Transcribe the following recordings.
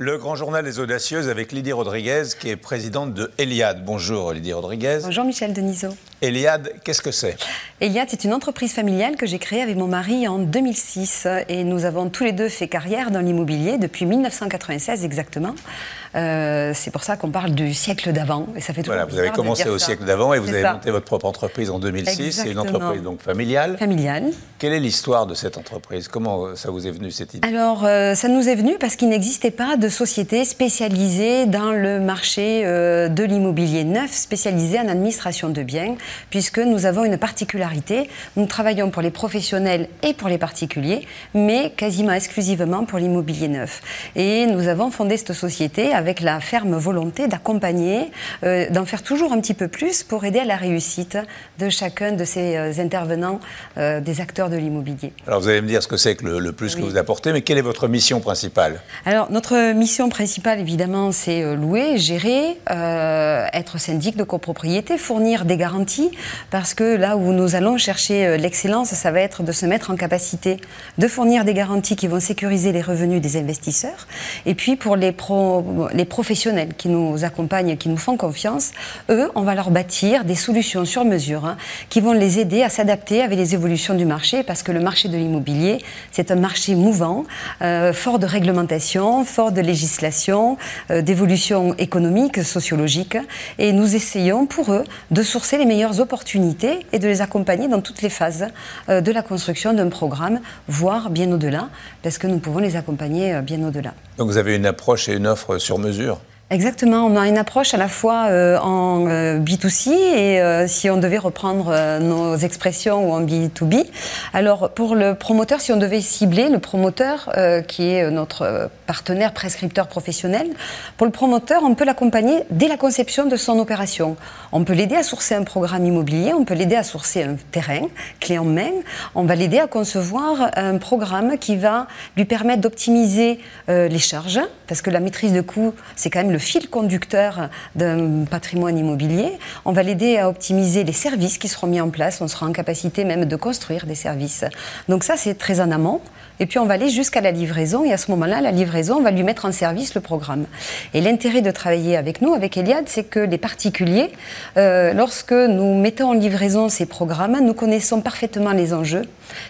Le grand journal des audacieuses avec Lydie Rodriguez, qui est présidente de Eliade. Bonjour Lydie Rodriguez. Bonjour Michel Denisot. Eliade, qu'est-ce que c'est? Eliade, c'est une entreprise familiale que j'ai créée avec mon mari en 2006. Et nous avons tous les deux fait carrière dans l'immobilier depuis 1996 exactement. Euh, c'est pour ça qu'on parle du siècle d'avant. Et ça fait Voilà, vous avez commencé au siècle d'avant et vous avez monté votre propre entreprise en 2006. C'est une entreprise donc familiale. Familiale. Quelle est l'histoire de cette entreprise? Comment ça vous est venu cette idée? Alors, euh, ça nous est venu parce qu'il n'existait pas de société spécialisée dans le marché euh, de l'immobilier neuf, spécialisée en administration de biens, puisque nous avons une particularité. Nous travaillons pour les professionnels et pour les particuliers, mais quasiment exclusivement pour l'immobilier neuf. Et nous avons fondé cette société avec la ferme volonté d'accompagner, euh, d'en faire toujours un petit peu plus pour aider à la réussite de chacun de ces euh, intervenants, des acteurs de l'immobilier. Alors vous allez me dire ce que c'est que le, plus que vous apportez, mais quelle est votre mission principale? Alors notre mission principale, évidemment, c'est euh, louer, gérer, euh, être syndic de copropriété, fournir des garanties, parce que là où nous allons chercher euh, l'excellence, ça va être de se mettre en capacité de fournir des garanties qui vont sécuriser les revenus des investisseurs. Et puis pour les, professionnels qui nous accompagnent, qui nous font confiance, eux, on va leur bâtir des solutions sur mesure hein, qui vont les aider à s'adapter avec les évolutions du marché, parce que le marché de l'immobilier, c'est un marché mouvant, fort de réglementation, fort de législation, euh, d'évolution économique, sociologique, et nous essayons pour eux de sourcer les opportunités et de les accompagner dans toutes les phases euh, de la construction d'un programme, voire bien au-delà, parce que nous pouvons les accompagner euh, bien au-delà. Donc vous avez une approche et une offre sur mesure? Exactement, on a une approche à la fois euh, en euh, B2C et euh, si on devait reprendre nos expressions ou en B2B. Alors pour le promoteur, si on devait cibler le promoteur qui est notre partenaire prescripteur professionnel, pour le promoteur, on peut l'accompagner dès la conception de son opération. On peut l'aider à sourcer un programme immobilier, on peut l'aider à sourcer un terrain, clé en main, on va l'aider à concevoir un programme qui va lui permettre d'optimiser les charges, parce que la maîtrise de coûts, c'est quand même le fil conducteur d'un patrimoine immobilier. On va l'aider à optimiser les services qui seront mis en place. On sera en capacité même de construire des services. Donc ça, c'est très en amont. Et puis on va aller jusqu'à la livraison. Et à ce moment-là, la livraison, on va lui mettre en service le programme. Et l'intérêt de travailler avec nous, avec Eliade, c'est que les particuliers, euh, lorsque nous mettons en livraison ces programmes, nous connaissons parfaitement les enjeux.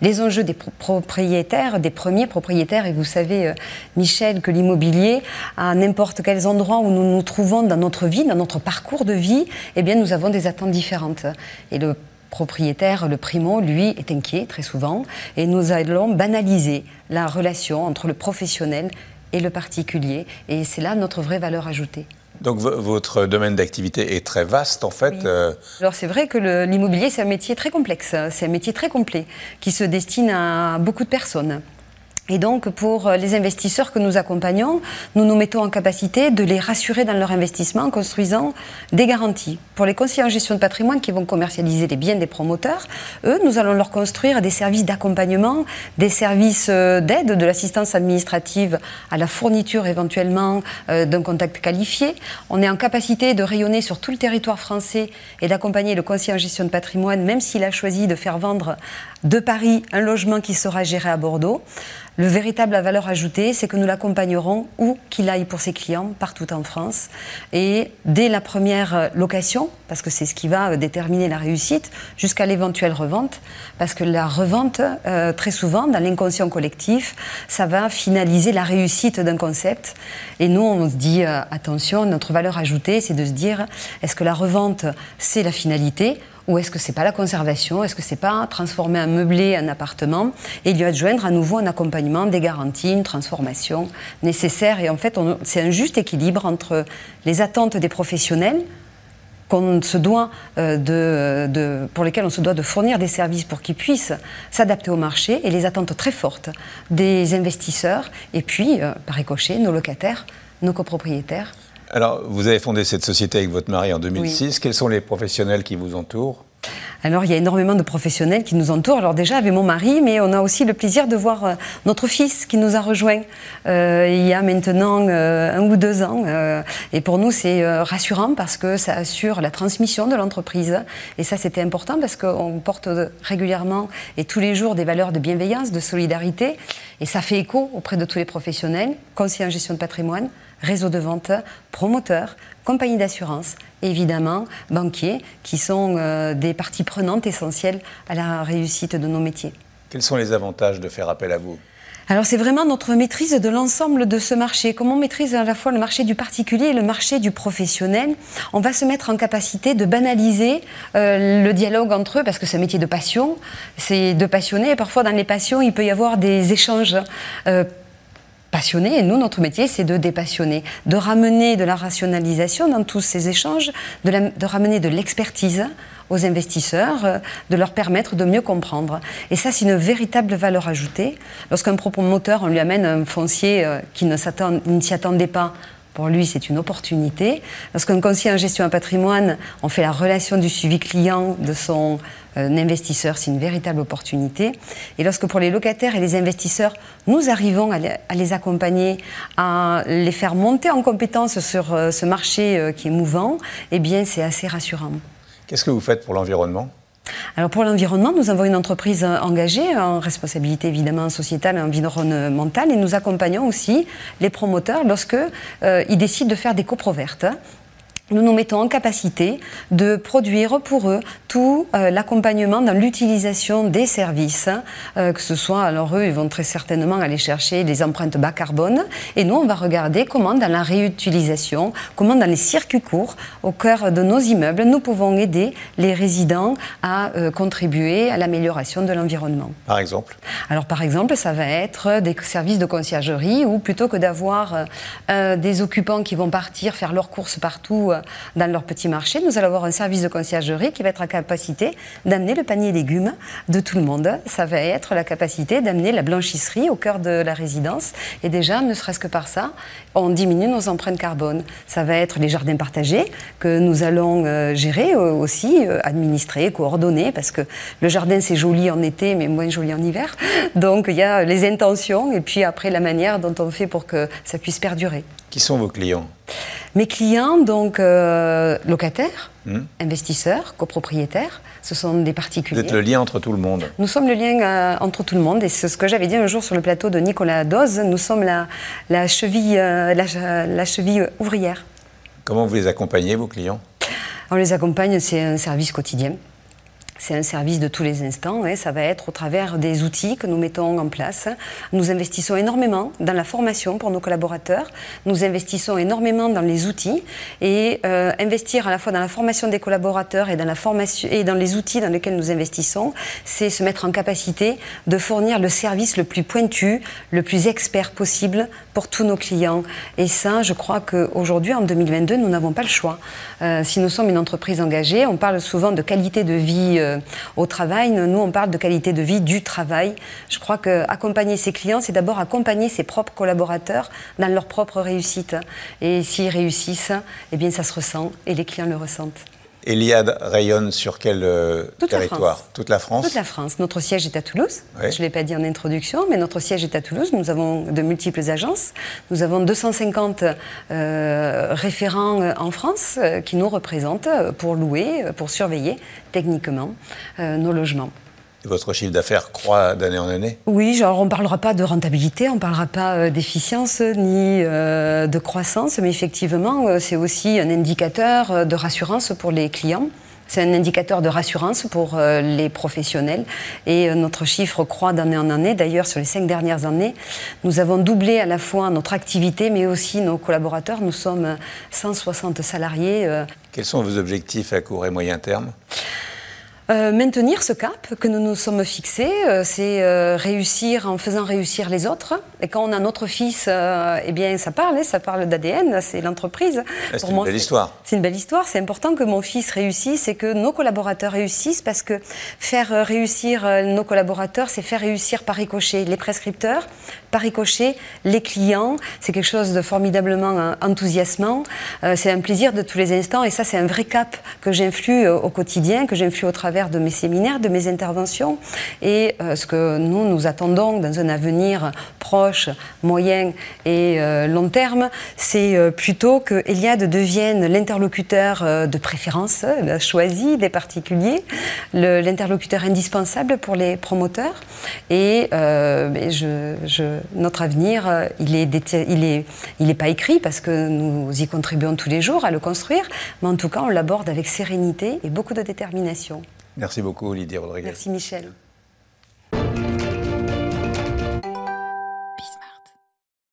Les enjeux des propriétaires, des premiers propriétaires. Et vous savez, euh, Michel, que l'immobilier, à n'importe quels endroits où nous nous trouvons dans notre vie, dans notre parcours de vie, eh bien, nous avons des attentes différentes. Et le propriétaire, le primo, lui, est inquiet très souvent, et nous allons banaliser la relation entre le professionnel et le particulier, et c'est là notre vraie valeur ajoutée. Donc votre domaine d'activité est très vaste en fait. Euh. Alors c'est vrai que l'immobilier c'est un métier très complexe, c'est un métier très complet qui se destine à beaucoup de personnes. Et donc, pour les investisseurs que nous accompagnons, nous nous mettons en capacité de les rassurer dans leur investissement en construisant des garanties. Pour les conseillers en gestion de patrimoine qui vont commercialiser les biens des promoteurs, eux, nous allons leur construire des services d'accompagnement, des services euh, d'aide, de l'assistance administrative à la fourniture éventuellement euh, d'un contact qualifié. On est en capacité de rayonner sur tout le territoire français et d'accompagner le conseiller en gestion de patrimoine, même s'il a choisi de faire vendre de Paris un logement qui sera géré à Bordeaux. Le véritable valeur ajoutée, c'est que nous l'accompagnerons où qu'il aille pour ses clients, partout en France. Et dès la première location, parce que c'est ce qui va déterminer la réussite, jusqu'à l'éventuelle revente, parce que la revente, euh, très souvent, dans l'inconscient collectif, ça va finaliser la réussite d'un concept. Et nous, on se dit, euh, attention, notre valeur ajoutée, c'est de se dire, est-ce que la revente, c'est la finalité ou est-ce que c'est pas la conservation? Est-ce que c'est pas transformer un meublé en appartement? Et lui adjoindre à nouveau un accompagnement, des garanties, une transformation nécessaire Et en fait, c'est un juste équilibre entre les attentes des professionnels euh, pour lesquels on se doit de fournir des services pour qu'ils puissent s'adapter au marché et les attentes très fortes des investisseurs et puis, euh, par ricochet, nos locataires, nos copropriétaires. Alors, vous avez fondé cette société avec votre mari en 2006. Quels sont les professionnels qui vous entourent? Alors il y a énormément de professionnels qui nous entourent. Alors déjà avec mon mari, mais on a aussi le plaisir de voir euh, notre fils qui nous a rejoints euh, il y a maintenant euh, un ou deux ans. et pour nous c'est rassurant parce que ça assure la transmission de l'entreprise. Et ça c'était important parce qu'on porte régulièrement et tous les jours des valeurs de bienveillance, de solidarité. Et ça fait écho auprès de tous les professionnels, conseillers en gestion de patrimoine, réseau de vente, promoteurs, compagnies d'assurance évidemment banquiers, qui sont euh, des parties prenantes essentielles à la réussite de nos métiers. Quels sont les avantages de faire appel à vous? Alors c'est vraiment notre maîtrise de l'ensemble de ce marché. Comme on maîtrise à la fois le marché du particulier et le marché du professionnel, on va se mettre en capacité de banaliser euh, le dialogue entre eux, parce que c'est un métier de passion, c'est de passionner, et parfois dans les passions, il peut y avoir des échanges. Euh, passionnés. Et nous, notre métier, c'est de dépassionner, de ramener de la rationalisation dans tous ces échanges, de, ramener de l'expertise aux investisseurs, euh, de leur permettre de mieux comprendre. Et ça, c'est une véritable valeur ajoutée. Lorsqu'un moteur, on lui amène un foncier euh, qui ne s'y attendait pas, pour lui, c'est une opportunité. Lorsqu'un conseiller en gestion de patrimoine, on fait la relation du suivi client de son euh, investisseur, c'est une véritable opportunité. Et lorsque pour les locataires et les investisseurs, nous arrivons à les, accompagner, à les faire monter en compétence sur euh, ce marché euh, qui est mouvant, eh bien, c'est assez rassurant. Qu'est-ce que vous faites pour l'environnement? Alors pour l'environnement, nous avons une entreprise engagée en responsabilité évidemment sociétale et environnementale et nous accompagnons aussi les promoteurs lorsque ils décident de faire des copro vertes nous nous mettons en capacité de produire pour eux tout euh, l'accompagnement dans l'utilisation des services, euh, que ce soit, alors eux, ils vont très certainement aller chercher les empreintes bas carbone, et nous, on va regarder comment dans la réutilisation, comment dans les circuits courts, au cœur de nos immeubles, nous pouvons aider les résidents à euh, contribuer à l'amélioration de l'environnement. Par exemple? Alors par exemple, ça va être des services de conciergerie, où plutôt que d'avoir des occupants qui vont partir faire leurs courses partout, dans leur petit marché, nous allons avoir un service de conciergerie qui va être à capacité d'amener le panier légumes de tout le monde. Ça va être la capacité d'amener la blanchisserie au cœur de la résidence. Et déjà, ne serait-ce que par ça, on diminue nos empreintes carbone. Ça va être les jardins partagés que nous allons euh, gérer euh, aussi, euh, administrer, coordonner, parce que le jardin c'est joli en été, mais moins joli en hiver. Donc il y a les intentions et puis après la manière dont on fait pour que ça puisse perdurer. Qui sont vos clients mes clients, donc euh, locataires, hmm. investisseurs, copropriétaires, ce sont des particuliers. Vous êtes le lien entre tout le monde. Nous sommes le lien euh, entre tout le monde et c'est ce que j'avais dit un jour sur le plateau de Nicolas Doz. Nous sommes la, la cheville, euh, la, cheville ouvrière. Comment vous les accompagnez, vos clients? On les accompagne, c'est un service quotidien. C'est un service de tous les instants. Hein. Ça va être au travers des outils que nous mettons en place. Nous investissons énormément dans la formation pour nos collaborateurs. Nous investissons énormément dans les outils et euh, investir à la fois dans la formation des collaborateurs et dans la formation et dans les outils dans lesquels nous investissons, c'est se mettre en capacité de fournir le service le plus pointu, le plus expert possible pour tous nos clients. Et ça, je crois qu'aujourd'hui, en 2022, nous n'avons pas le choix. Euh, si nous sommes une entreprise engagée, on parle souvent de qualité de vie. Euh, au travail. Nous, on parle de qualité de vie du travail. Je crois qu'accompagner ses clients, c'est d'abord accompagner ses propres collaborateurs dans leur propre réussite. Et s'ils réussissent, eh bien, ça se ressent et les clients le ressentent. Eliade rayonne sur quel euh, territoire Toute la France Toute la France. Notre siège est à Toulouse. Je ne l'ai pas dit en introduction, mais notre siège est à Toulouse. Nous avons de multiples agences. Nous avons 250 euh, référents euh, en France qui nous représentent pour louer, pour surveiller techniquement nos logements. Votre chiffre d'affaires croît d'année en année Oui, genre on ne parlera pas de rentabilité, on ne parlera pas euh, d'efficience ni euh, de croissance, mais effectivement, euh, c'est aussi un indicateur de rassurance pour les clients. C'est un indicateur de rassurance pour les professionnels et notre chiffre croît d'année en année. D'ailleurs, sur les cinq dernières années, nous avons doublé à la fois notre activité mais aussi nos collaborateurs. Nous sommes 160 salariés. Quels sont vos objectifs à court et moyen terme? Euh, maintenir ce cap que nous nous sommes fixés, euh, c'est euh, réussir en faisant réussir les autres. Et quand on a notre fils, eh bien, ça parle, hein, ça parle d'ADN, c'est l'entreprise. Ah, c'est une belle histoire. C'est une belle histoire. C'est important que mon fils réussisse et que nos collaborateurs réussissent parce que faire réussir nos collaborateurs, c'est faire réussir par ricochet les prescripteurs, par ricochet les clients. C'est quelque chose de formidablement enthousiasmant. c'est un plaisir de tous les instants et ça, c'est un vrai cap que j'influe au quotidien, que j'influe au travers de mes séminaires, de mes interventions. Et euh, ce que nous, nous attendons dans un avenir proche, moyen et euh, long terme, c'est euh, plutôt que Eliade devienne l'interlocuteur de préférence, choisi des particuliers, l'interlocuteur indispensable pour les promoteurs. Et je, notre avenir, il n'est il est, il est pas écrit parce que nous y contribuons tous les jours à le construire, mais en tout cas, on l'aborde avec sérénité et beaucoup de détermination. Merci beaucoup, Lydia Rodriguez. Merci, Michel.